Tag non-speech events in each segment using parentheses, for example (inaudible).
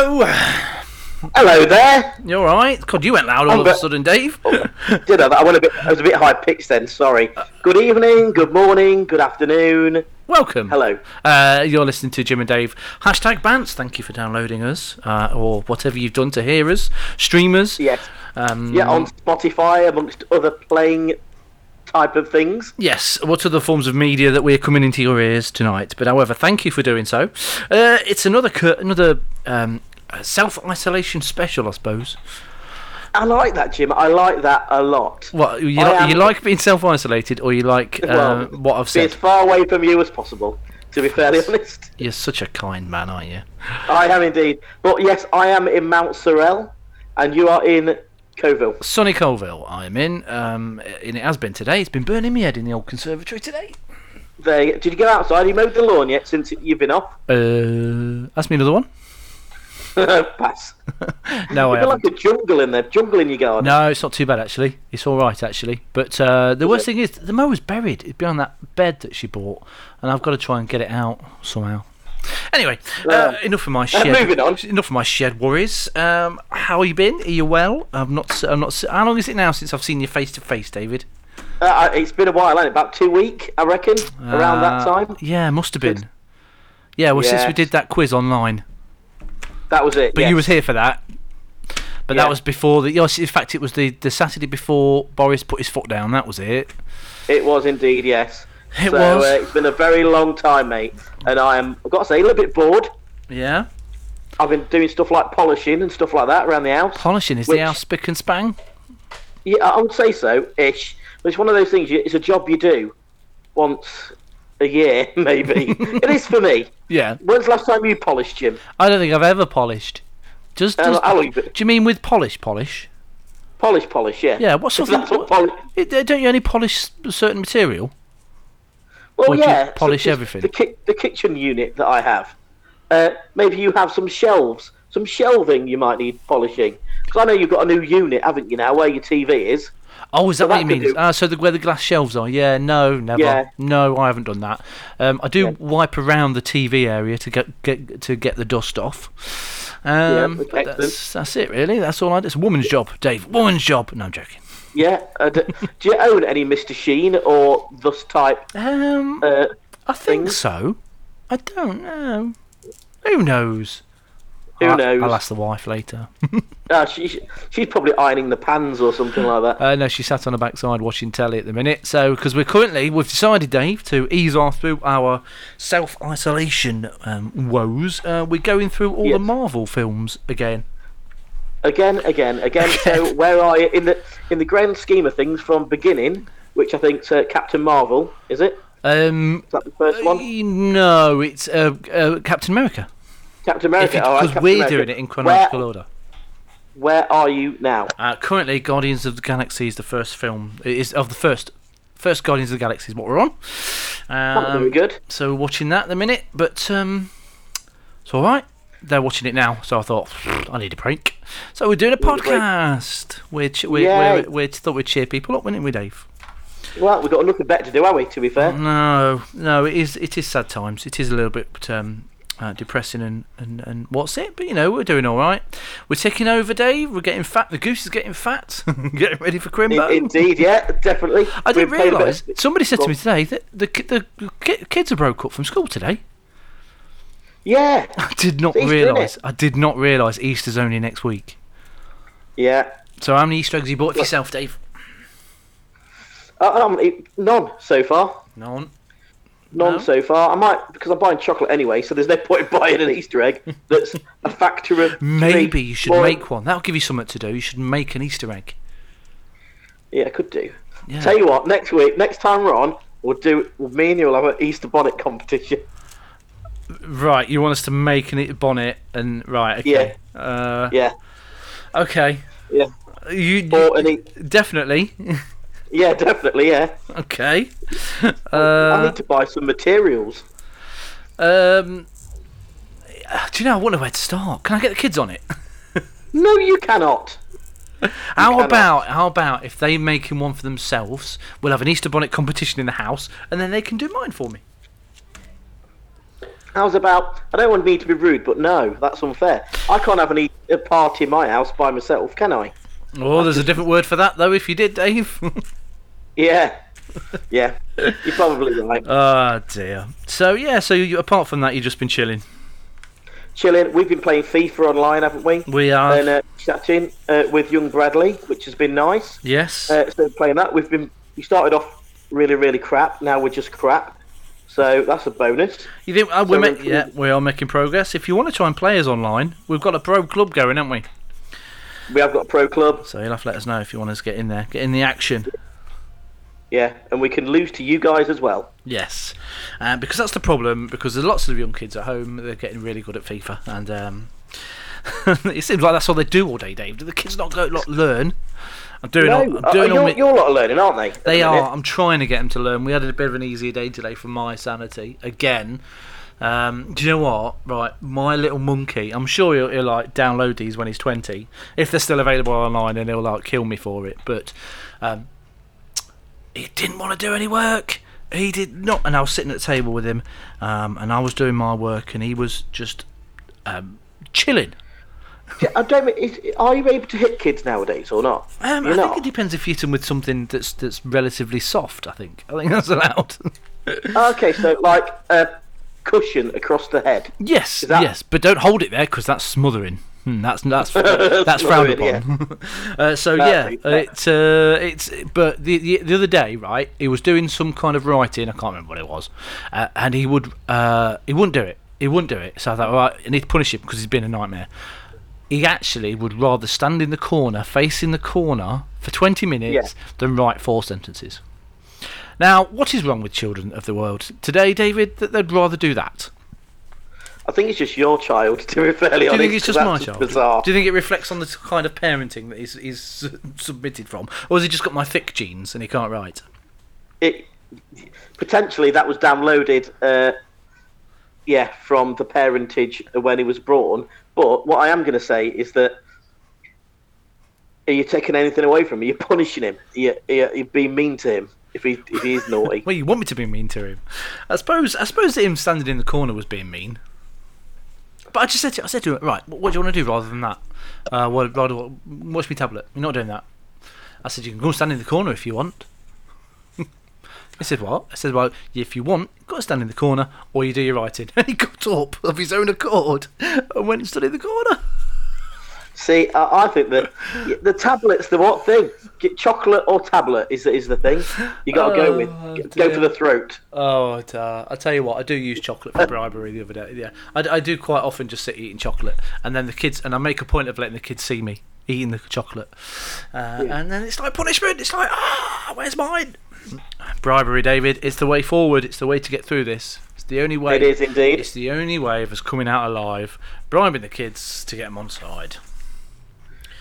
Hello. Hello there. You all right? God, you went loud all I'm of a sudden, Dave. (laughs) Did I? I went a bit. I was a bit high pitched then. Sorry. Good evening. Good morning. Good afternoon. Welcome. Hello. Uh, you're listening to Jim and Dave. Hashtag Bants. Thank you for downloading us, uh, or whatever you've done to hear us. Streamers. Yes. Um, Yeah, on Spotify amongst other playing type of things. Yes, what are the forms of media that we're coming into your ears tonight? But however, thank you for doing so. Uh, it's another another um, self isolation special, I suppose. I like that, Jim. I like that a lot. What you, I li- am- you like being self isolated, or you like uh, Well, what I've said? Be as far away from you as possible. To be fairly honest, (laughs) You're such a kind man, aren't you? I am indeed. But yes, I am in Mountsorrel, and you are in Coalville. Sunny Coalville, I'm in, um, and it has been today. It's been burning me head in the old conservatory today. There. you- Did you go outside? Have you mowed the lawn yet since you've been off? Uh, ask me another one. (laughs) Pass. (laughs) No, I haven't. like a jungle in there. Jungle in your garden. No, it's not too bad actually. It's all right actually. But uh, the worst thing is the mower's buried. It's behind that bed that she bought, and I've got to try and get it out somehow. Anyway, uh, Uh, enough of my shed. moving on. Enough of my shed worries. Um, how you been? Are you well? I've not. I'm not. How long is it now since I've seen you face to face, David? Uh, it's been a while, hasn't it? About two week, I reckon, around that Uh, time. Yeah, must have been. Yeah, well, since we did that quiz online, That was it. but yes. you was here for that. But Yeah. that was before the. Yes, in fact, it was the the Saturday before Boris put his foot down. That was it. It was indeed, yes. It so, was. Uh, it's been a very long time, mate, and I am. I've got to say, a little bit bored. Yeah. I've been doing stuff like polishing and stuff like that around the house. Polishing is Which- the house spick and span. Yeah, I would say so, ish. But it's one of those things. You, it's a job you do once a year, (laughs) maybe. (laughs) it is for me. Yeah. When's the last time you polished, Jim? I don't think I've ever polished. Does, Uh, does how long you been- do you mean with polish polish? Polish, polish, yeah. Yeah. What sort of? that's what poli- don't you only polish certain material? Well, Or do you yeah. polish as everything? The, ki- the kitchen unit that I have. Uh, maybe you have some shelves, some shelving you might need polishing. Because I know you've got a new unit, haven't you now, where your TV is. Oh, is that So what that you mean? do- Ah, so the, where the glass shelves are? Yeah. No, never. Yeah. No, I haven't done that. Um, I do Yeah. wipe around the TV area to get get to get the dust off. Um, but that's that's it really. That's all I do. It's a woman's job, Dave. Woman's job. No, I'm joking. Yeah. Uh, d- do you own any Mr. Sheen or thus type? Um, Uh, I think things? so. I don't know. Who knows? Who I'll, knows? I'll ask the wife later. (laughs) uh, she, she's probably ironing the pans or something like that. uh, no, she sat on her backside watching telly at the minute. So, because we're currently, we've decided, Dave, to ease off through our self isolation um, woes. Uh, we're going through all the Marvel films again. Again, again, again. So (laughs) where are you in the in the grand scheme of things from beginning? Which I think's uh, Captain Marvel, is it? Um, Is that the first one? no, it's uh, uh, Captain America. Captain America. Because Captain we're America. doing it in chronological where, order. Where are you now? Uh, currently, Guardians of the Galaxy is the first film. It is of the first. First Guardians of the Galaxy is what we're on. Not Um, very good. So we're watching that at the minute, but um, it's all right. They're watching it now, so I thought I need a break. So we're doing a Need a break. podcast. Which we we thought we'd cheer people up, wouldn't we, Dave? Well, we've got nothing better to do, have we? To be fair. No, no, it is it is sad times. It is a little bit um, uh, depressing and, and, and what's it? But you know we're doing all right. We're taking over, Dave. We're getting fat. The goose is getting fat. (laughs) getting ready for Crimbo. indeed, yeah, definitely. I didn't We've played a realise. Somebody said to me today that the the kids are broke up from school today. Yeah, I did not Easter, realise. I did not realise Easter's only next week. yeah. So how many Easter eggs have you bought for yourself, Dave? Uh, um, none so far. None. None No? so far. I might because I'm buying chocolate anyway, so there's no (laughs) point in buying an Easter egg that's a factor of. Maybe you should make one. That'll give you something to do. You should make an Easter egg. Yeah, I could do. Yeah. Tell you what, next week, next time we're on, we'll do. Well, me and you will have an Easter bonnet competition. (laughs) Right, you want us to make an bonnet and right? Okay. Uh, Yeah, okay. yeah. You, Or an definitely. yeah, definitely. Yeah. okay. I Uh, need to buy some materials. um. Do you know? I wonder where to start. Can I get the kids on it? (laughs) No, you cannot. How cannot. about how about if they making one for themselves? We'll have an Easter bonnet competition in the house, and then they can do mine for me. How's about? I don't want me to be rude, but no, that's unfair. I can't have any a party in my house by myself, can I? Oh, there's a different word for that though. If you did, Dave. (laughs) Yeah, yeah. You're probably right. oh (laughs) dear. So yeah. So you, apart from that, you've just been chilling. Chilling. We've been playing FIFA online, haven't we? We are. And uh, chatting uh, with young Bradley, which has been nice. yes. Uh, so playing that, we've been. We started off really, really crap. Now we're just crap. So that's a bonus. you think uh, we're ma- yeah we are making progress. If you want to try and play us online, we've got a pro club going, haven't we? We have got a pro club. So you'll have to let us know if you want us to get in there, get in the action. Yeah, and we can lose to you guys as well. Yes, uh, because that's the problem. Because there's lots of young kids at home. They're getting really good at FIFA, and um, (laughs) it seems like that's all they do all day, Dave. Do the kids not go not learn? I'm doing. all, no, I'm uh, doing all you're, my- you're a lot of learning, aren't they? They the are. I'm trying to get them to learn. We had a bit of an easier day today for my sanity again. Um, do you know what? Right, my little monkey. I'm sure he'll, he'll like download these when he's 20, if they're still available online, and he'll like kill me for it. But um, he didn't want to do any work. He did not. And I was sitting at the table with him, um, and I was doing my work, and he was just um, chilling. (laughs) Yeah, I don't. Is, are you able to hit kids nowadays or not? Um, I You're think it depends if you hit them with something that's that's relatively soft. I think. I think that's allowed. (laughs) Okay, so like a cushion across the head. Yes, that- yes, but don't hold it there because that's smothering. Hmm, that's that's (laughs) that's frowned upon. uh, so yeah, it, it's uh, it's. But the, the the other day, right, he was doing some kind of writing. I can't remember what it was, uh, and he would uh, he wouldn't do it. He wouldn't do it. So I thought, all right, I need to punish him because he's been a nightmare. He actually would rather stand in the corner, facing the corner, for 20 minutes than write four sentences. Now, what is wrong with children of the world today, David? That they'd rather do that. I think it's just your child, (laughs) to be fairly Do you think it's just my child? Bizarre. Do you think it reflects on the kind of parenting that he's, he's submitted from, or has he just got my thick genes and he can't write? It potentially that was downloaded. Uh, yeah, from the parentage when he was born. But what I am going to say is that. Are you taking anything away from him? You're punishing him. You, you, you're being mean to him if he if he is naughty. (laughs) Well, you want me to be mean to him? I suppose. I suppose him standing in the corner was being mean. But I just said to, I said to him, right, what, do you want to do rather than that? Uh, well, rather watch me tablet. You're not doing that. I said you can go and stand in the corner if you want. He said, what? I said, well, if you want, you've got to stand in the corner or you do your writing. (laughs) And he got up of his own accord and went and stood in the corner. See, I, I think that (laughs) the tablet's the what thing? Get chocolate or tablet is is the thing. You got to go with Oh, go dear. for the throat. Oh, uh, I tell you what, I do use chocolate for bribery the other day. Yeah, I, I do quite often just sit eating chocolate, and then the kids, and I make a point of letting the kids see me eating the chocolate, uh, and then it's like punishment. It's like, ah, where's mine? Bribery, David. It's the way forward. It's the way to get through this. It's the only way. It is indeed. It's the only way of us coming out alive. Bribing the kids to get them on side.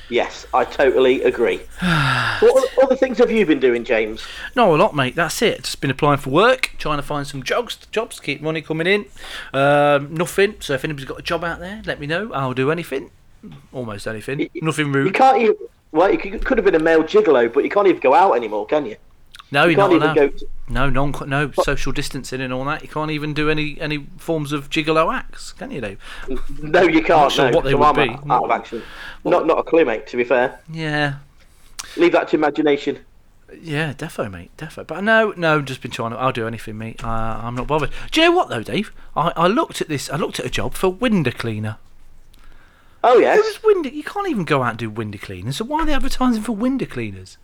Yes, I totally agree. (sighs) what other things have you been doing, James? No, a lot, mate. That's it. Just been applying for work, trying to find some jobs, jobs to keep money coming in. Um, nothing. So if anybody's got a job out there, let me know. I'll do anything, almost anything. Y- y- Nothing You can't even. Well, you could, could have been a male gigolo, but you can't even go out anymore, can you? No, You you're can't not allowed. No, non, no social distancing and all that. You can't even do any any forms of gigolo acts, can you? Dave? No, you can't. sure no, what they so would I'm be. Out, out of action. Not not a clue, mate. To be fair, Yeah, leave that to imagination. yeah, defo, mate, defo. But no, no, just been trying to. I'll do anything, mate. Uh, I'm not bothered. Do you know what though, Dave? I, I looked at this. I looked at a job for window cleaner. Oh yes. Window? You can't even go out and do window cleaning. So why are they advertising for window cleaners?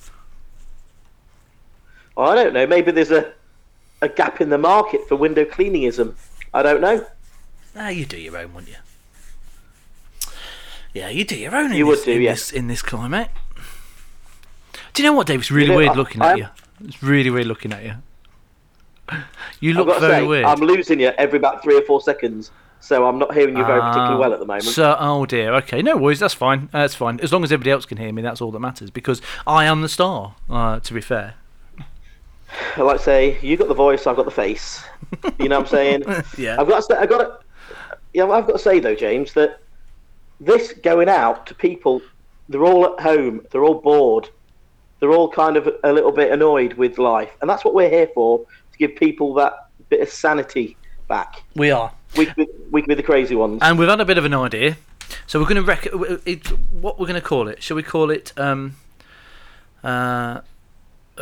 Well, I don't know. Maybe there's a a gap in the market for window cleaningism. I don't know. Ah, you do your own, wouldn't you? Yeah, you do your own. In You this, would do, in yes. this in this climate. Do you know what, Dave? It's really know, weird I- looking I at am- you. It's really weird looking at you. You look very say, weird. I'm losing you every about three or four seconds, so I'm not hearing you very particularly Ah, well at the moment. So, oh dear. Okay, no worries. That's fine. Uh, that's fine. As long as everybody else can hear me, that's all that matters. Because I am the star. Uh, to be fair. I like to say, you got the voice, I've got the face. You know what I'm saying? (laughs) Yeah. I've got to say, I've got to, yeah, I've got to say though, James, that this going out to people, they're all at home, they're all bored, they're all kind of a little bit annoyed with life, and that's what we're here for to give people that bit of sanity back. We are. We could be, we be the crazy ones. And we've had a bit of an idea. So we're going to rec- it, what we're going to call it. Shall we call it? Um, uh,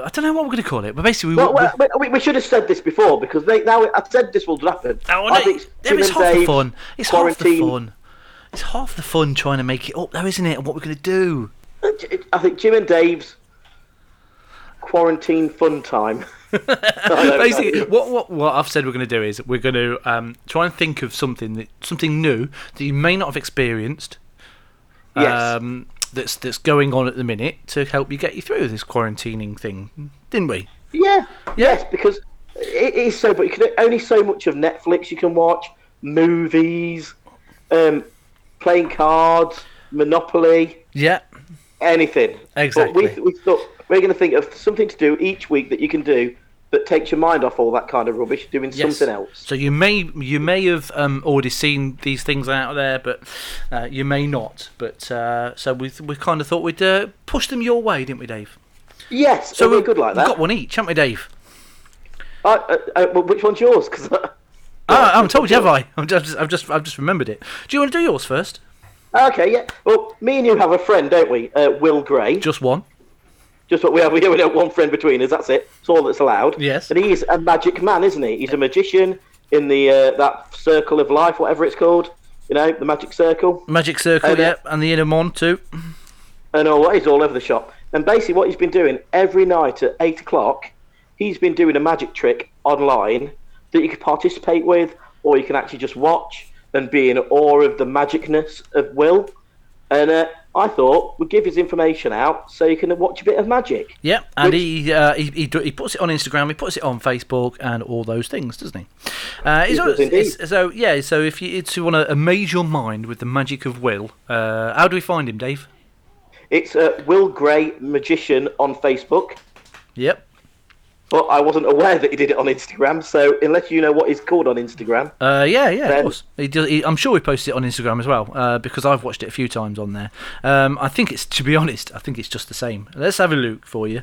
I don't know what we're going to call it, but basically, we, Well, we, we, we should have said this before because they, now I said this will happen. Oh, no, Jim is half the fun. It's half the fun. It's half the fun trying to make it up, though, isn't it? And what we're going to do. I think Jim and Dave's quarantine fun time. (laughs) (laughs) Basically, what, what what I've said we're going to do is we're going to um, try and think of something that something new that you may not have experienced. Yes. Um, that's that's going on at the minute to help you get you through this quarantining thing, didn't we? Yeah, yes, because it is so. But you can only so much of Netflix you can watch, movies, um, playing cards, Monopoly, Yeah. anything. Exactly. But we, we thought we're going to think of something to do each week that you can do that takes your mind off all that kind of rubbish, doing Yes. something else. So you may you may have um, already seen these things out there, but uh, you may not. But uh, so we we kind of thought we'd uh, push them your way, didn't we, Dave? Yes, So we're good like that. we've got one each, haven't we, Dave? Uh, uh, uh, well, which one's yours? Because (laughs) Ah, I haven't told you, have I? (laughs) I've just, I've just, I've just remembered it. Do you want to do yours first? Okay, yeah. Well, me and you have a friend, don't we? Uh, Will Gray. Just one. Just what we have. We have one friend between us. That's it. It's all that's allowed. Yes. And he's a magic man, isn't he? He's a magician in the uh, that circle of life, whatever it's called. You know, the magic circle. Magic circle, And, uh, yeah, and the inner mon too. and all he's all over the shop. And basically, what he's been doing every night at eight o'clock, he's been doing a magic trick online that you can participate with, or you can actually just watch and be in awe of the magicness of Will. And uh, I thought we'd give his information out so you can watch a bit of magic. Yeah, and Which- he, uh, he he he puts it on Instagram, he puts it on Facebook, and all those things, doesn't he? Uh, He does indeed. so yeah, so if you if you want to amaze your mind with the magic of Will, uh, how do we find him, Dave? It's uh, Will Gray Magician on Facebook, Yep. But I wasn't aware that he did it on Instagram. So unless you know what he's called on Instagram, Uh, yeah, yeah, of course. He does, he, I'm sure we posted it on Instagram as well uh, because I've watched it a few times on there. Um, I think it's, to be honest, I think it's just the same. Let's have a look for you,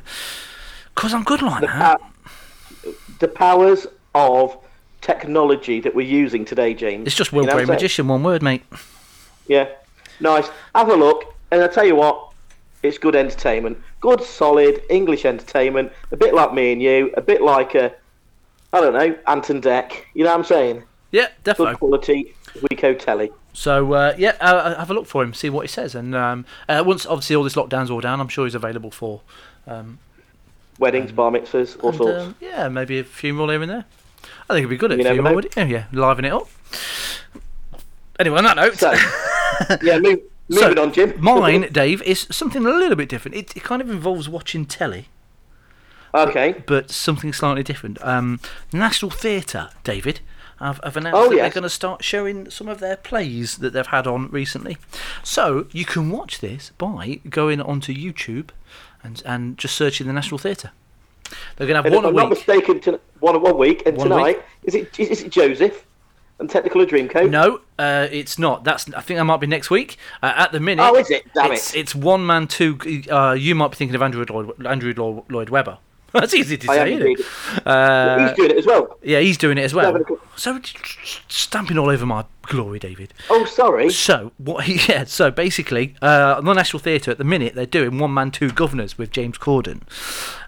because I'm good like the, that. pow- the powers of technology that we're using today, James. It's just Will You know magician, one word, mate. Yeah, nice. Have a look, and I tell you what, it's good entertainment, good solid English entertainment. A bit like me and you, a bit like a, I don't know, Ant and Dec. You know what I'm saying? Yeah, definitely. Good quality Wico telly. So uh, yeah, uh, have a look for him, see what he says, and um, uh, once obviously all this lockdown's all down, I'm sure he's available for. Um, Weddings, bar mitzvahs, all and, sorts. um, yeah, maybe a few more here and there. I think it'd be good at You a few never more. know. would it? Yeah, yeah, liven it up. Anyway, on that note, So, (laughs) yeah, move, So, moving on, Jim. mine, Dave, is something a little bit different. It, it kind of involves watching telly, okay. but something slightly different. Um, National Theatre, David, have, have announced Oh, that they're going to start showing some of their plays that they've had on recently. So you can watch this by going onto YouTube and and just searching the National Theatre. They're going to have And if one a I'm not week. mistaken, to, one one week, and One tonight week. is it is it Joseph and Technical a Dreamcoat? No, uh, it's not. That's. I think that might be next week. Uh, at the minute, Oh, is it? Damn it's, it. It's one man, two. Uh, you might be thinking of Andrew Lloyd, Andrew Lloyd, Webber. (laughs) That's easy to I say, isn't it? Uh, He's doing it as well. yeah, he's doing it as well. So stamping all over my glory, David. Oh, sorry. So what? He, (laughs) yeah. So basically, uh, on the National Theatre at the minute they're doing One Man Two Guvnors with James Corden.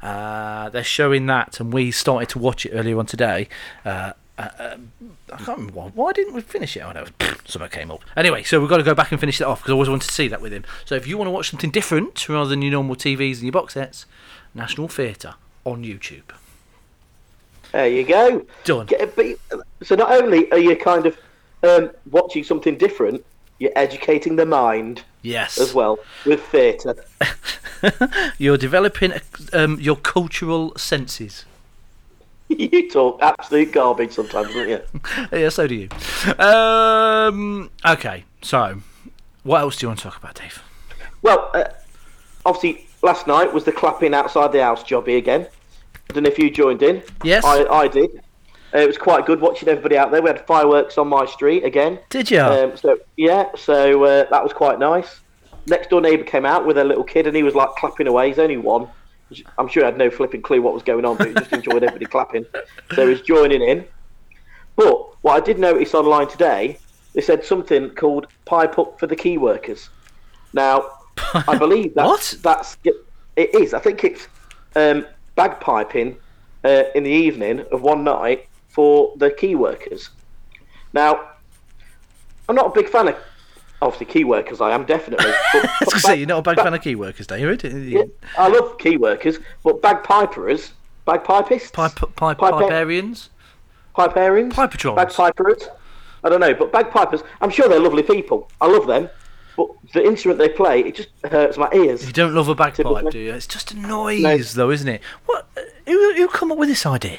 Uh, they're showing that, and we started to watch it earlier on today. Uh, uh, um, I can't remember why. Why didn't we finish it? I know (sniffs) something came up. Anyway, so we've got to go back and finish it off because I always wanted to see that with him. So if you want to watch something different rather than your normal TVs and your box sets, National Theatre on YouTube. There you go. Done. Get- but you- So not only are you kind of um, watching something different, you're educating the mind Yes. as well with theatre. (laughs) You're developing um, your cultural senses. You talk absolute garbage sometimes, don't you? (laughs) Yeah, so do you. Um, okay, so what else do you want to talk about, Dave? Well, uh, obviously, last night was the clapping outside the house jobby again. I don't know if you joined in. Yes. I, I did. Uh, it was quite good watching everybody out there. We had fireworks on my street again. Did you? Um, so yeah, so uh, that was quite nice. Next door neighbour came out with a little kid, and he was like clapping away. He's only one. I'm sure he had no flipping clue what was going on, but he just enjoyed everybody clapping. So he's joining in. But what I did notice online today, they said something called "pipe up for the key workers." Now, I (laughs) believe that's What? that's it is. I think it's um, bagpiping uh, in the evening of one night for the key workers. Now, I'm not a big fan of obviously key workers. I am definitely. (laughs) But, I was going to say, you're not a big fan of key workers, David. Yeah, I love key workers, but bagpipers, bagpipists, Pipe, pipe, Piperians? piparians, Pipetrons. bagpipers. I don't know, but bagpipers. I'm sure they're lovely people. I love them, but the instrument they play, it just hurts my ears. You don't love a bagpipe, Typically. do you? It's just a noise, though, isn't it? What? uh, Who, who come up with this idea?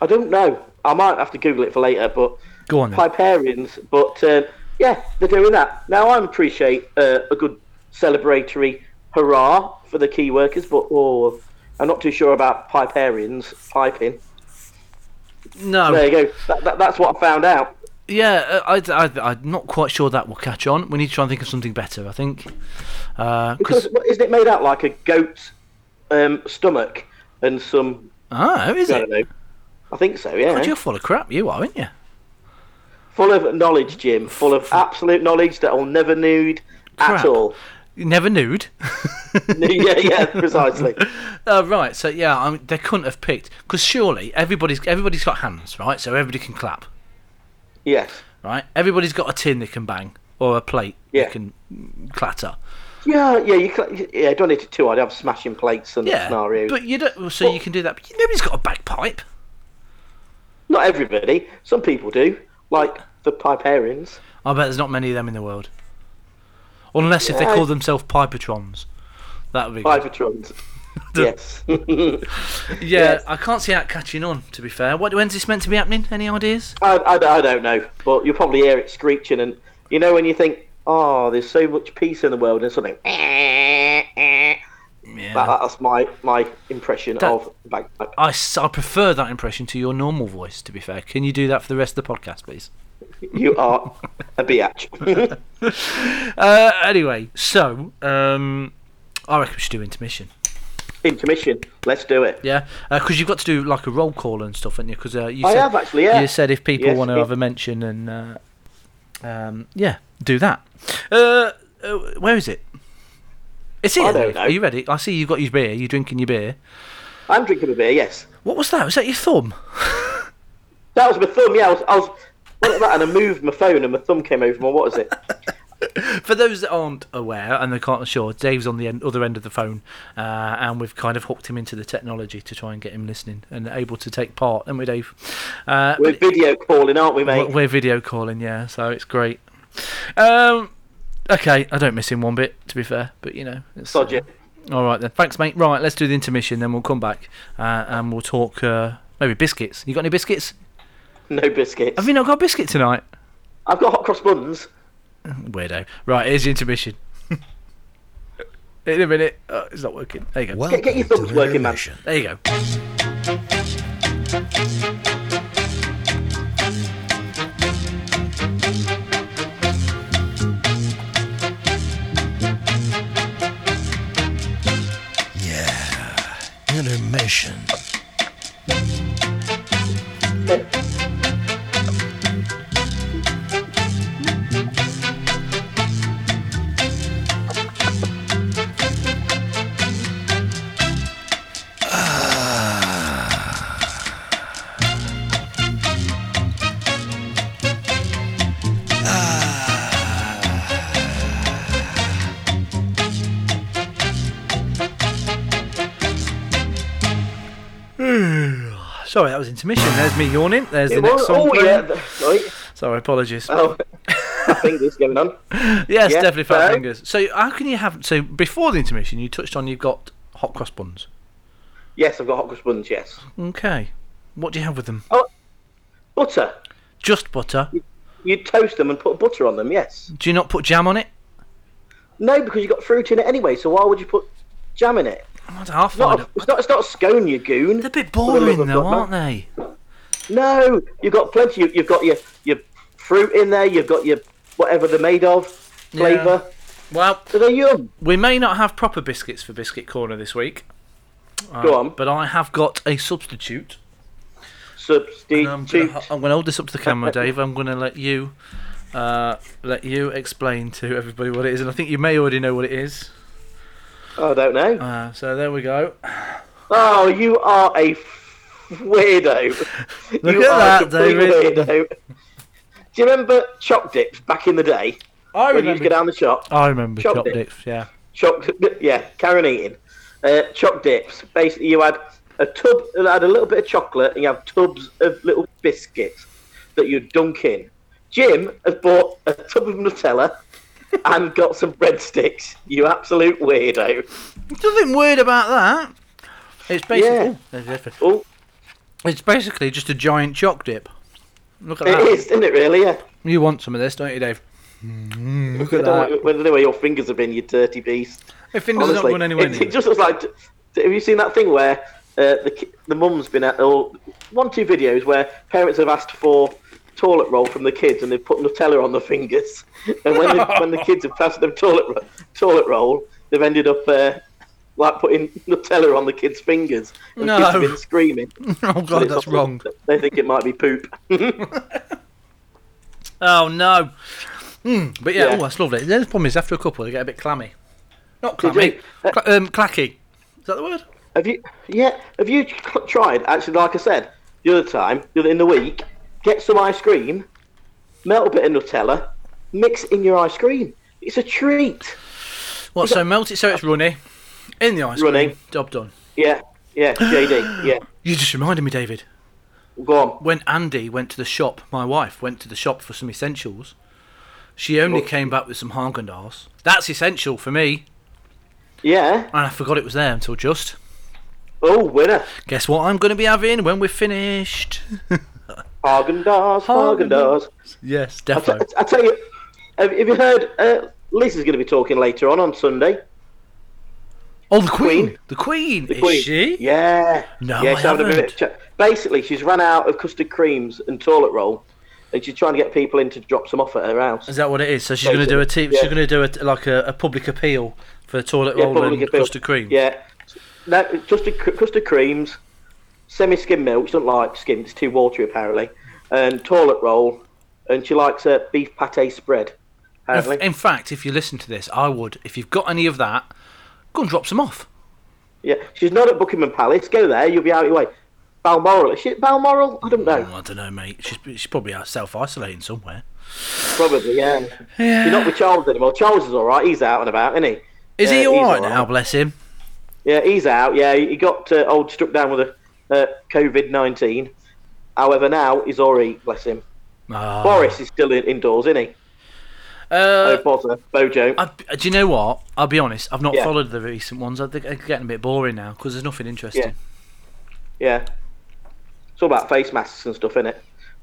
I don't know. I might have to Google it for later, but Go on then. Piperians. But uh, yeah, they're doing that. Now I appreciate uh, a good celebratory hurrah for the key workers, but oh, I'm not too sure about Piperians piping. No. There you go. That, that, that's what I found out. Yeah, I, I, I'm not quite sure that will catch on. We need to try and think of something better, I think. Uh 'cause Because what- isn't it made out like a goat's um, stomach and some? oh, is I it? don't know. I think so. Yeah. God, you're full of crap, you are, aren't you? Full of knowledge, Jim. Full of absolute knowledge that I'll never need Crap. at all. Never nude. (laughs) yeah, yeah, precisely. Uh, (laughs) right, so yeah, I mean, they couldn't have picked because surely everybody's everybody's got hands, right? So everybody can clap, Yes. right? Everybody's got a tin they can bang or a plate Yeah. they can clatter. Yeah, yeah, you cl- yeah. I don't need to two. I'd have smashing plates and Yeah, scenarios. but you don't. So you can do that. But nobody's got a bagpipe. Not everybody. Some people do, like the Piperians. I bet there's not many of them in the world. Unless if they Yeah. call themselves Pipetrons. That would be good. Pipetrons. (laughs) yes. (laughs) Yeah, yes. I can't see that catching on, to be fair. What, when's this meant to be happening? Any ideas? I, I, I don't know, but you'll probably hear it screeching, and you know when you think, "Oh, there's so much peace in the world," and something. Yeah. That, that's my my impression That- of bagpipe. I prefer that impression to your normal voice, to be fair. Can you do that for the rest of the podcast, please? You are a biatch. (laughs) Uh, anyway, so, um, I reckon we should do intermission. Intermission. Let's do it. Yeah? Because you've got to do like a roll call and stuff, haven't you? Because uh, you, I said, have actually. Yeah. you said if people Yes, want to yeah. have a mention and, uh, um, yeah, do that. Uh, uh, where is it? It's here. I don't know. Are you ready? I see you've got your beer. You're drinking your beer. I'm drinking a beer. Yes. What was that? Was that your thumb? (laughs) That was my thumb. Yeah. I was. I was that, and I moved my phone, and my thumb came over. My what is it? (laughs) For those that aren't aware and they can't assure, Dave's on the end, other end of the phone, uh, and we've kind of hooked him into the technology to try and get him listening and able to take part. And we, Dave? Uh, We're video calling, aren't we, mate? we're, we're video calling, yeah, so it's great. Um, okay, I don't miss him one bit, to be fair, but you know, it's, Sod you. all right then. Thanks, mate. Right, let's do the intermission, then we'll come back uh, and we'll talk uh, maybe biscuits. You got any biscuits? No biscuits. Have you not got a biscuit tonight? I've got hot cross buns. Weirdo. Right, here's the intermission. (laughs) In a minute. Oh, it's not working. There you go. Welcome get your thumbs working, man. There you go. Intermission. Sorry, that was intermission. There's me yawning. There's the It next was- song. oh yeah, right. Sorry, apologies. Oh, fingers going on. (laughs) yes, yeah, definitely fat so- fingers. So, how can you have? So, before the intermission, you touched on you've got hot cross buns. Yes, I've got hot cross buns. Yes, Okay. What do you have with them? Oh, butter. Just butter. You toast them and put butter on them. Yes. Do you not put jam on it? No, because you've got fruit in it anyway. So why would you put jam in it? I don't know, I'll It's not. It's not. It's not a scone, you goon. They're a bit For the love boring though, aren't they? No, you've got plenty. You, you've got your your fruit in there. You've got your whatever they're made of flavour. Well, So they're yum. we may not have proper biscuits for Biscuit Corner this week. Uh, Go on. But I have got a substitute. substitute. I'm I'm gonna hold this up to the camera, (laughs) Dave. I'm gonna let you uh, let you explain to everybody what it is, and I think you may already know what it is. I don't know. Uh, so there we go. Oh, you are a weirdo. (laughs) Look you at are that, a David. Weirdo. Do you remember choc dips back in the day I when you used to go down the shop? I remember Choc chop dip. dips. Yeah. Choc, yeah, Karen eating. Uh, choc dips. Basically, you had a tub that had a little bit of chocolate, and you have tubs of little biscuits that you dunk in. Jim has bought a tub of Nutella and got some breadsticks. You absolute weirdo. Nothing weird about that. It's basically Yeah. oh, there's the effort. Oh, it's basically just a giant choc dip. Look at it that. is, isn't it? Really? Yeah. You want some of this, don't you, Dave? Mm, look I at don't that. know where- I don't know where your fingers have been, you dirty beast. My fingers are not Honestly, going anywhere it, it just looks like. Have you seen that thing where uh, the the mum's been at or one two videos where parents have asked for toilet roll from the kids and they've put Nutella on the fingers, (laughs) and when the, when the kids have passed them toilet toilet roll, they've ended up uh, like putting Nutella on the kids' fingers. And No. kids have been screaming. (laughs) oh god, that's wrong. (laughs) They think it might be poop. Oh no. Mm, but yeah, Yeah. oh that's lovely. The only problem is after a couple they get a bit clammy. Not They clammy. Uh, um, clacky. Is that the word? Have you? Yeah. Have you tried? Actually, like I said the other time, the other in the week, get some ice cream, melt a bit of Nutella, mix it in your ice cream. It's a treat. What? So melt it so it's runny. In the ice Runny. cream. Job done. Yeah. Yeah. JD. Yeah. (gasps) You just reminded me, David. Go on. When Andy went to the shop, my wife went to the shop for some essentials. She only Oh. came back with some Haagen Dazs. That's essential for me, Yeah. and I forgot it was there until just. Oh, winner. Guess what I'm going to be having when we're finished? (laughs) Haagen Dazs. Haagen Dazs. yes, definitely. I t- I tell you, have, you heard? Uh, Liz is going to be talking later on on Sunday. Oh, the Queen. Queen. The Queen. The Is Queen. she? Yeah. No, yeah, I she's having a bit of haven't. a. Basically, she's run out of custard creams and toilet roll, and she's trying to get people in to drop some off at her house. Is that what it is? So she's going to do a t- Yeah. she's going to do a, like a, a public appeal for toilet Yeah, roll and appeal. custard cream. Yeah. No, custard, cr- custard creams, semi-skim milk. She doesn't like skim; it's too watery apparently. And toilet roll, and she likes a beef pate spread. Apparently, in fact, if you listen to this, I would. If you've got any of that, go and drop some off. yeah. She's not at Buckingham Palace. Go there; you'll be out of your way. Balmoral, is she at Balmoral? I don't know. Oh, I don't know, mate. She's she's probably out self isolating somewhere. Probably, yeah. Yeah. She's not with Charles anymore. Charles is all right. He's out and about, isn't he? Is Yeah, he all right all now? Bless him. Yeah, he's out. Yeah, he got uh, old struck down with a uh, COVID nineteen. However, now he's right. Bless him. Oh. Boris is still in, indoors, isn't he? Uh, Oh, Potter, Bojo. I, do you know what? I'll be honest. I've not Yeah. followed the recent ones. I think they're getting a bit boring now because there's nothing interesting. Yeah. It's all about face masks and stuff, innit?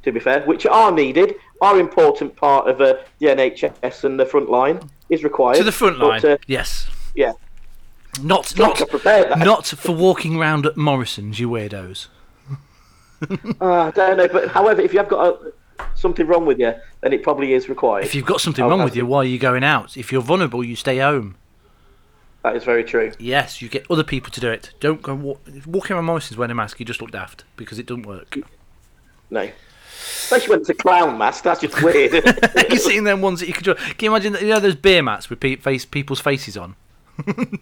To be fair, which are needed, are important part of uh, the NHS and the front line is required. To the front line, But, uh, yes. yeah. Not Not not prepared that. not for walking around at Morrison's, you weirdos. Uh, I don't know, but however, if you have got a, something wrong with you, then it probably is required. If you've got something wrong with you, why are you going out? If you're vulnerable, you stay home. That is very true. Yes, you get other people to do it. Don't go walk, walking around Morrison's wearing a mask. You just look daft because it doesn't work. No. Especially when it's a clown mask, that's just weird. (laughs) you seen them ones that you can? Draw? Can you imagine? that- You know those beer mats with pe- face people's faces on. (laughs)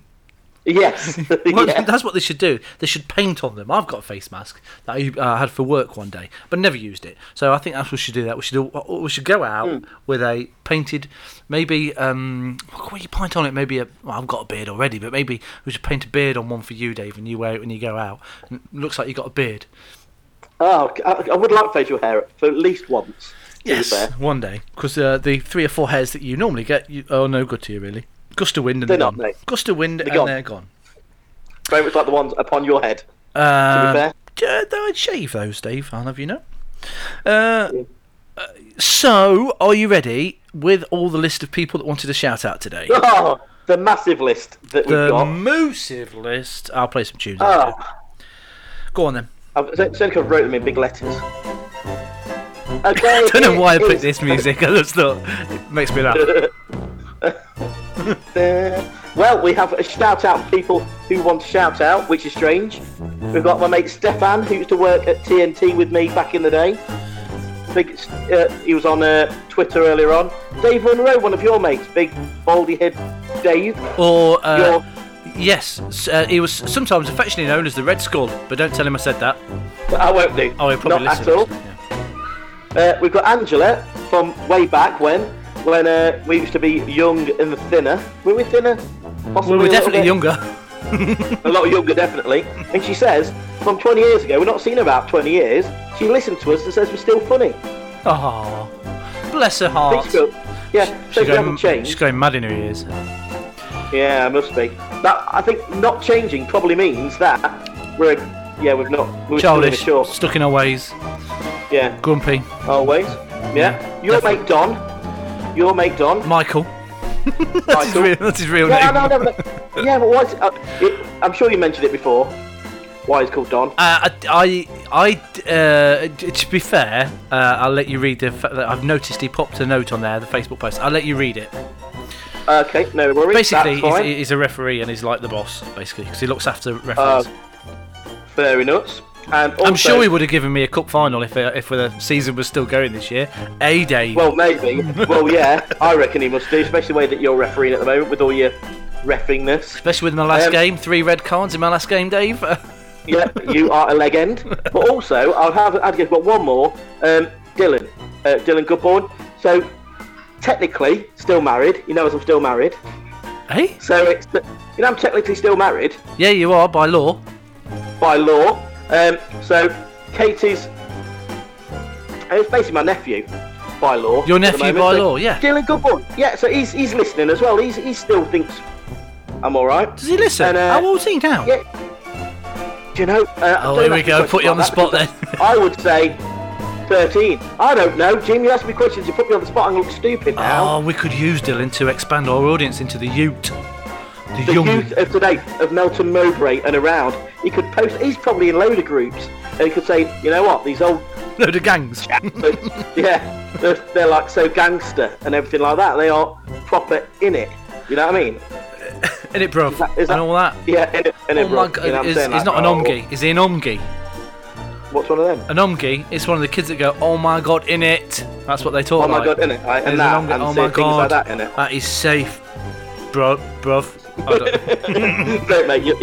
yes. (laughs) Well, yeah. That's what they should do. They should paint on them. I've got a face mask that I uh, had for work one day, but never used it. So I think that's what we should do. That we should do, we should go out Hmm. with a painted, maybe um, what can you paint on it? Maybe a. Well, I've got a beard already, but maybe we should paint a beard on one for you, Dave, and you wear it when you go out. And it looks like you have got a beard. Oh, I, I would like facial hair for at least once. Fair. one day, because uh, the three or four hairs that you normally get you, are no good to you, really. Gust of wind and They're they're, not, gone. mate. Gust of wind and gone. they're gone. Very much like the ones upon your head. Uh, to be fair. yeah, I'd shave those, Dave. I'll have you know. Uh, uh, so, are you ready with all the list of people that wanted a shout out today? (laughs) Oh, the massive list that we've got. the massive list. I'll play some tunes. Oh. Go on then. I've, Seneca wrote them in big letters. (laughs) Okay. I don't know why I picked is- this music. (laughs) I just thought it makes me laugh. (laughs) Well, we have a shout out for people who want to shout out, which is strange. We've got my mate Stefan, who used to work at TNT with me back in the day. Big, uh, he was on uh, Twitter earlier on. Dave Monroe, one of your mates, big baldy head Dave. Or uh, Your- yes, uh, he was sometimes affectionately known as the Red Skull, but don't tell him I said that. I won't do. Oh, he'll probably Not listen. at all. Yeah. Uh, we've got Angela from way back when, when uh, we used to be young and thinner. Were we thinner? Possibly Well, we're definitely younger. A lot younger, definitely. And she says, from 20 years ago, we're not seen her about 20 years. She listened to us and says we're still funny. Oh, bless her heart. Yeah, so She's going, changed. she's going mad in her ears. Yeah, must be. That I think not changing probably means that we're yeah we've not we're Childish, stuck in our ways, Yeah, grumpy. always. Yeah, your definitely. mate Don, your mate Don. Michael. (laughs) that's, his Michael. real, that's his real Yeah, name. no, no, no. yeah, but what's uh, it, I'm sure you mentioned it before. Why he's called Don? Uh, I, I, uh, to be fair, uh, I'll let you read the. I've noticed he popped a note on there, the Facebook post. I'll let you read it. Okay, no worries. Basically, he's, he's a referee and he's like the boss, basically, because he looks after Uh, referees. fair enough. Also, I'm sure he would have given me a cup final if uh, if the season was still going this year. A day. Well, maybe. well, yeah, I reckon he must do, especially the way that you're refereeing at the moment with all your reffingness. Especially with my last um, game, three red cards in my last game, Dave. (laughs) Yeah, you are a legend. But also, I'll have I'd give but one more. Um, Dylan, uh, Dylan Goodborn. So technically, still married. You know, as I'm still married. hey? So it's you know I'm technically still married Yeah, you are by law. by law. Um, so Katie's. It's basically my nephew by law. Your nephew moment. by So law, yeah. Dylan Goodborn. Yeah, so he's he's listening as well. He's he still thinks I'm all right. Does he listen? And, uh, How old is he now? Yeah. Do you know? Uh, Oh, here we go. Put you on the spot then. I would (laughs) say 13. I don't know. Jim, you ask me questions, you put me on the spot, I'm going to look stupid now. Oh, we could use Dylan to expand our audience into the Ute. The, the young. youth of today, of Melton Mowbray and around, he could post, he's probably in load of groups, and he could say, you know what, these old, (laughs) Load of gangs. (laughs) yeah, they're, they're like so gangster and everything like that. They are proper in it. You know what I mean? (laughs) In it, bruv. that- is and that- all that. Yeah, in it, in it, Oh bro. my god, You know is, he's Like, not an oh, omgi. Is he an omgi? What's one of them? An omgi It's one of the kids that go, oh my god, in it. That's what they talk about. Oh my like. god, in it, right? And an that, omgi- and oh my god. like that in it. That is safe, bro, bruv. Don't- Don't (laughs) mate, you,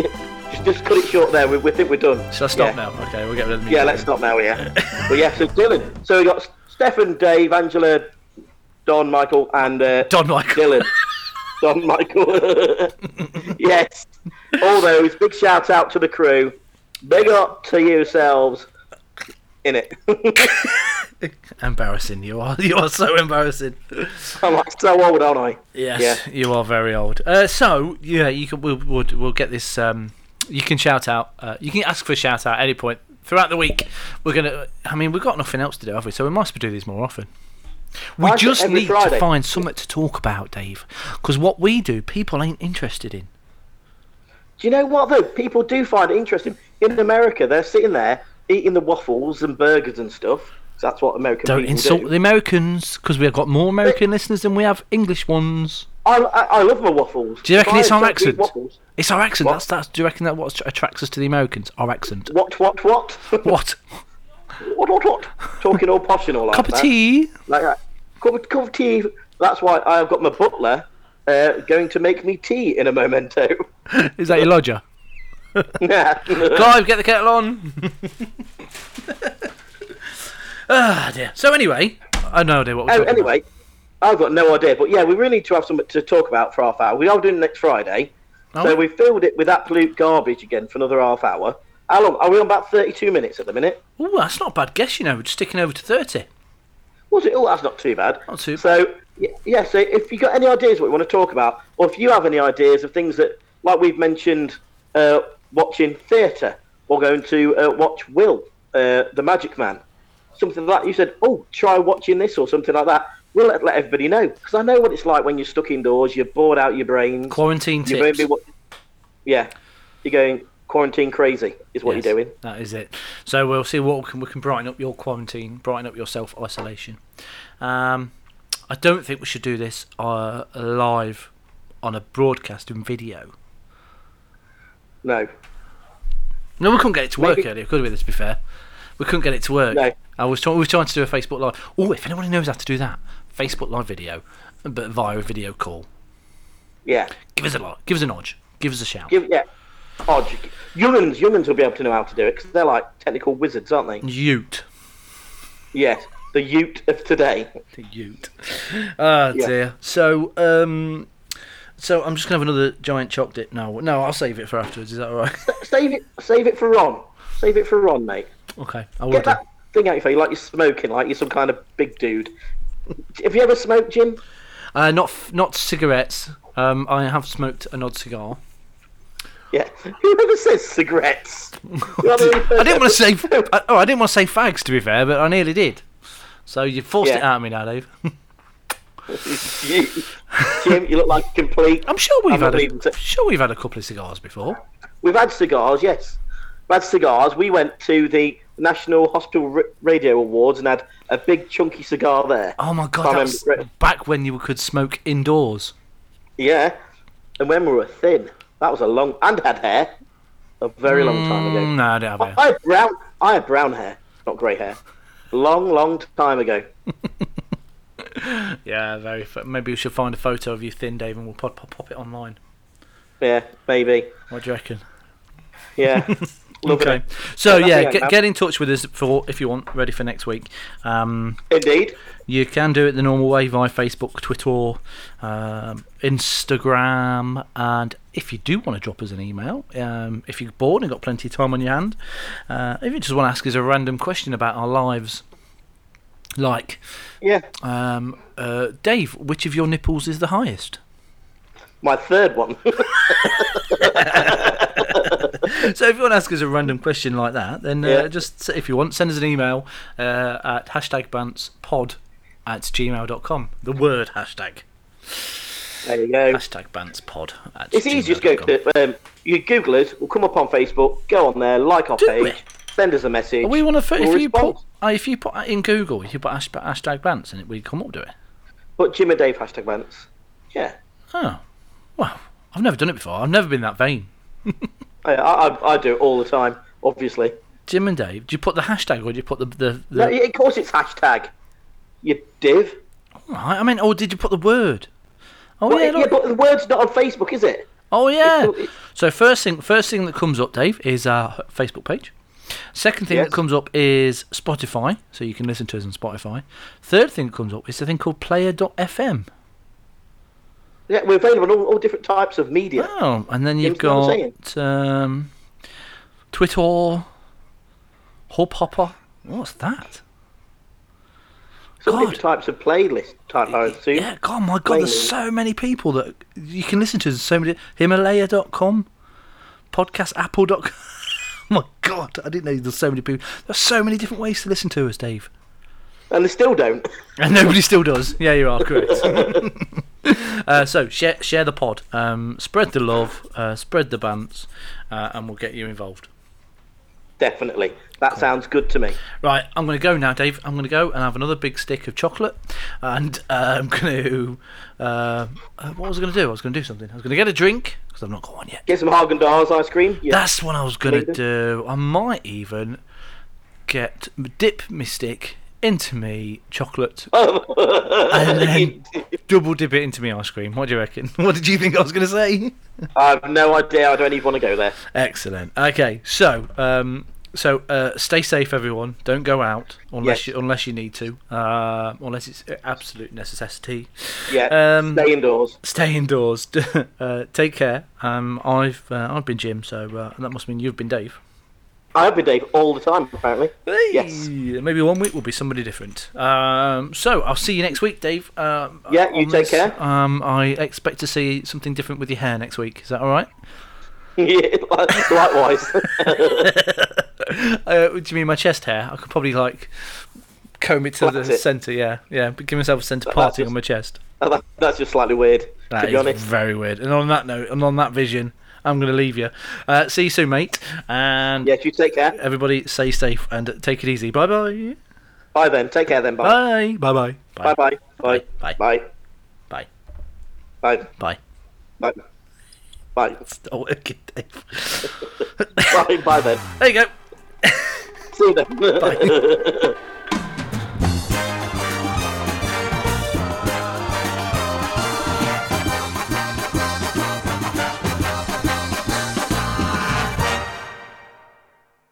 just, just cut it short there. We, we think we're done. Shall I stop Yeah. now? Okay, we'll get rid of the Yeah, let's stop now. Yeah, (laughs) but yeah. So Dylan. So we got Stefan, Dave, Angela, Don, Michael, and uh, Don Michael. Dylan. (laughs) Don, Michael. yes. All those. Big shout out to the crew. Big up to yourselves. In it. (laughs) Embarrassing. You are. You are so embarrassing. I'm like so old, aren't I? Yes, you are very old. Uh, so yeah, you can. We'll, we'll we'll get this. Um, you can shout out. Uh, you can ask for a shout out at any point throughout the week. We're gonna. I mean, we've got nothing else to do, have we? So we must do these more often. We I just need Friday. to find something to talk about, Dave. Because what we do, people ain't interested in. Do you know what though? People do find it interesting. In America, they're sitting there eating the waffles and burgers and stuff. That's what American Don't people insult do. the Americans, because we've got more American listeners than we have English ones. I, I, I love my waffles. Do you reckon I it's our accent? It's our accent. What? That's that's. Do you reckon that what attracts us to the Americans? Our accent. what, what, what? (laughs) What? what, what, what? Talking all posh and all like that. Cup of tea. Like that. Cup of, cup of tea. That's why I have got my butler uh, going to make me tea in a momento. (laughs) Is that your lodger? (laughs) Clive, get the kettle on. (laughs) ah, dear. So anyway, I have no idea what we're Oh, talking anyway, I've got no idea. But yeah, we really need to have something to talk about for half hour. We are doing it next Friday. about. So Oh, we filled it with absolute garbage again for another half hour. How long? Are we on about 32 minutes at the minute? Ooh, that's not a bad guess, you know. We're just sticking over to 30. Was it? Oh, that's not too bad. Not too So, y- yeah, so if you got any ideas what you want to talk about, or if you have any ideas of things that, like we've mentioned, uh, watching theatre, or going to uh, watch Will, uh, the Magic Man, something like that, you said, oh, try watching this or something like that, we'll let, let everybody know. Because I know what it's like when you're stuck indoors, you're bored out your brains. Quarantine You're tips. maybe yeah, you're going quarantine crazy, is what Yes, you're doing. That is it. So we'll see what we can, we can brighten up your quarantine, brighten up your self isolation. Um, I don't think we should do this uh, live on a broadcast in video. No. No, we couldn't get it to work Maybe- earlier, could we? Let's be fair. We couldn't get it to work. No. I was trying. We were trying to do a Facebook live. Oh, if anyone knows how to do that, Facebook live video, but via a video call. Yeah. Give us a lot. Give us a nudge. Give us a shout. Give yeah. Odd. Young'uns, young'uns will be able to know how to do it because they're like technical wizards, aren't they? Ute. Yes. The Ute of today. The Ute. Oh Yeah. dear. So, um, so I'm just gonna have another giant choc dip now. No, I'll save it for afterwards. Is that all right? (laughs) Save it. Save it for Ron. Save it for Ron, mate. okay, I will Get do. that thing out your face like you're smoking, like you're some kind of big dude. Have you ever smoked, Jim? Uh, not f- not cigarettes. Um, I have smoked an odd cigar. Yeah. Whoever says cigarettes? (laughs) You're the only I didn't want to say. I, oh, I didn't want to say fags to be fair, but I nearly did. So you forced it out of me now, Dave. (laughs) You- (laughs) Jim, you look like a complete. I'm sure we've I'm had. A, to- sure we've had a couple of cigars before. We've had cigars, yes. We've had cigars. We went to the National Hospital R- Radio Awards and had a big chunky cigar there. Oh my god, that's back when you could smoke indoors. Yeah. And when we were thin, that was a long and had hair. A very long time ago. Mm, no, I don't have hair. I had brown. I had brown hair, not grey hair. Long, long time ago. (laughs) (laughs) Yeah, very. F- maybe we should find a photo of you thin, Dave, and we'll pop, pop, pop it online. Yeah, maybe. What do you reckon? Yeah. (laughs) Okay. it. So yeah, get, get in touch with us for if you want, ready for next week. Um, Indeed. you can do it the normal way via Facebook, Twitter, um, Instagram, and if you do want to drop us an email, um, if you're bored and got plenty of time on your hand, uh, if you just want to ask us a random question about our lives, like Yeah. um, uh, Dave, which of your nipples is the highest? My third one. (laughs) so if you want to ask us a random question like that, then uh, Yeah. just if you want, send us an email uh, at hashtag bantspod at gmail.com. The word hashtag. there you go. Hashtag bantspod at It's easy. Just go. um, you Google us. We'll come up on Facebook. Go on there. Like our Do page. it. Send us a message. We want to. We'll If you put uh, if you put in Google, if you put hash- hashtag bants, and it we come up to it. Put Jim and Dave hashtag bants. Yeah. Oh, well, I've never done it before. I've never been that vain. (laughs) I, I, I do it all the time. Obviously. Jim and Dave, do you put the hashtag or do you put the the? the No, of course it's hashtag. You div. Right, I mean, or did you put the word? Oh Well, yeah, yeah, look. but the word's not on Facebook, is it? Oh yeah. still- it- So first thing, first thing that comes up, Dave, is our Facebook page. Second thing Yes. that comes up is Spotify, so you can listen to us on Spotify. Third thing that comes up is a thing called Player.fm. Yeah, we're available on all, all different types of media. Oh, and then you've James, got um, Twitter, Hubhopper. What's that? Some different types of playlist type, I assume. Yeah, God, my God, there's so many people that you can listen to. There's so many. Himalaya.com, podcastapple.com. Oh my God, I didn't know there's so many people. There's so many different ways to listen to us, Dave. And they still don't. (laughs) And nobody still does. Yeah, you are correct. (laughs) uh, so share share the pod, um, spread the love, uh, spread the bants, uh, and we'll get you involved. Definitely. That sounds good to me. Right, I'm going to go now, Dave. I'm going to go and have another big stick of chocolate, and uh, I'm going to. Uh, uh, what was I going to do? I was going to do something. I was going to get a drink because I've not got one yet. Get some Haagen Dazs ice cream. Yeah. That's what I was going to do. I might even get dip my stick into me chocolate (laughs) and then (laughs) double dip it into me ice cream. What do you reckon? (laughs) What did you think I was going to say? I have no idea. I don't even want to go there. Excellent. Okay, so um, so uh, stay safe, everyone. Don't go out unless Yes. you unless you need to, uh, unless it's absolute necessity. Yeah. Um, Stay indoors. Stay indoors. uh, take care. Um, I've uh, I've been Jim, so uh, that must mean you've been Dave. I have been Dave all the time, apparently. Yes. Maybe one week will be somebody different. Um, so I'll see you next week, Dave. Um, Yeah, you take care. Um, I expect to see something different with your hair next week. Is that all right? (laughs) yeah, likewise. (laughs) Uh, what do you mean my chest hair? I could probably like comb it to Flat the it. centre. Yeah, yeah. But give myself a centre parting just- on my chest. That- (laughs) That's just slightly weird, That to be honest. very weird. And on that note, and on that vision, I'm going to leave you. Uh, see you soon, mate. And Yes, you take care. everybody, stay safe and take it easy. Bye bye. Bye then. Take care then. Bye. Bye. Bye bye. Bye bye. Bye. Bye. Bye. Bye. Bye. Bye. Bye. Bye. Still working, Dave. (laughs) Bye, bye then. There you go. (laughs) See you then. (laughs)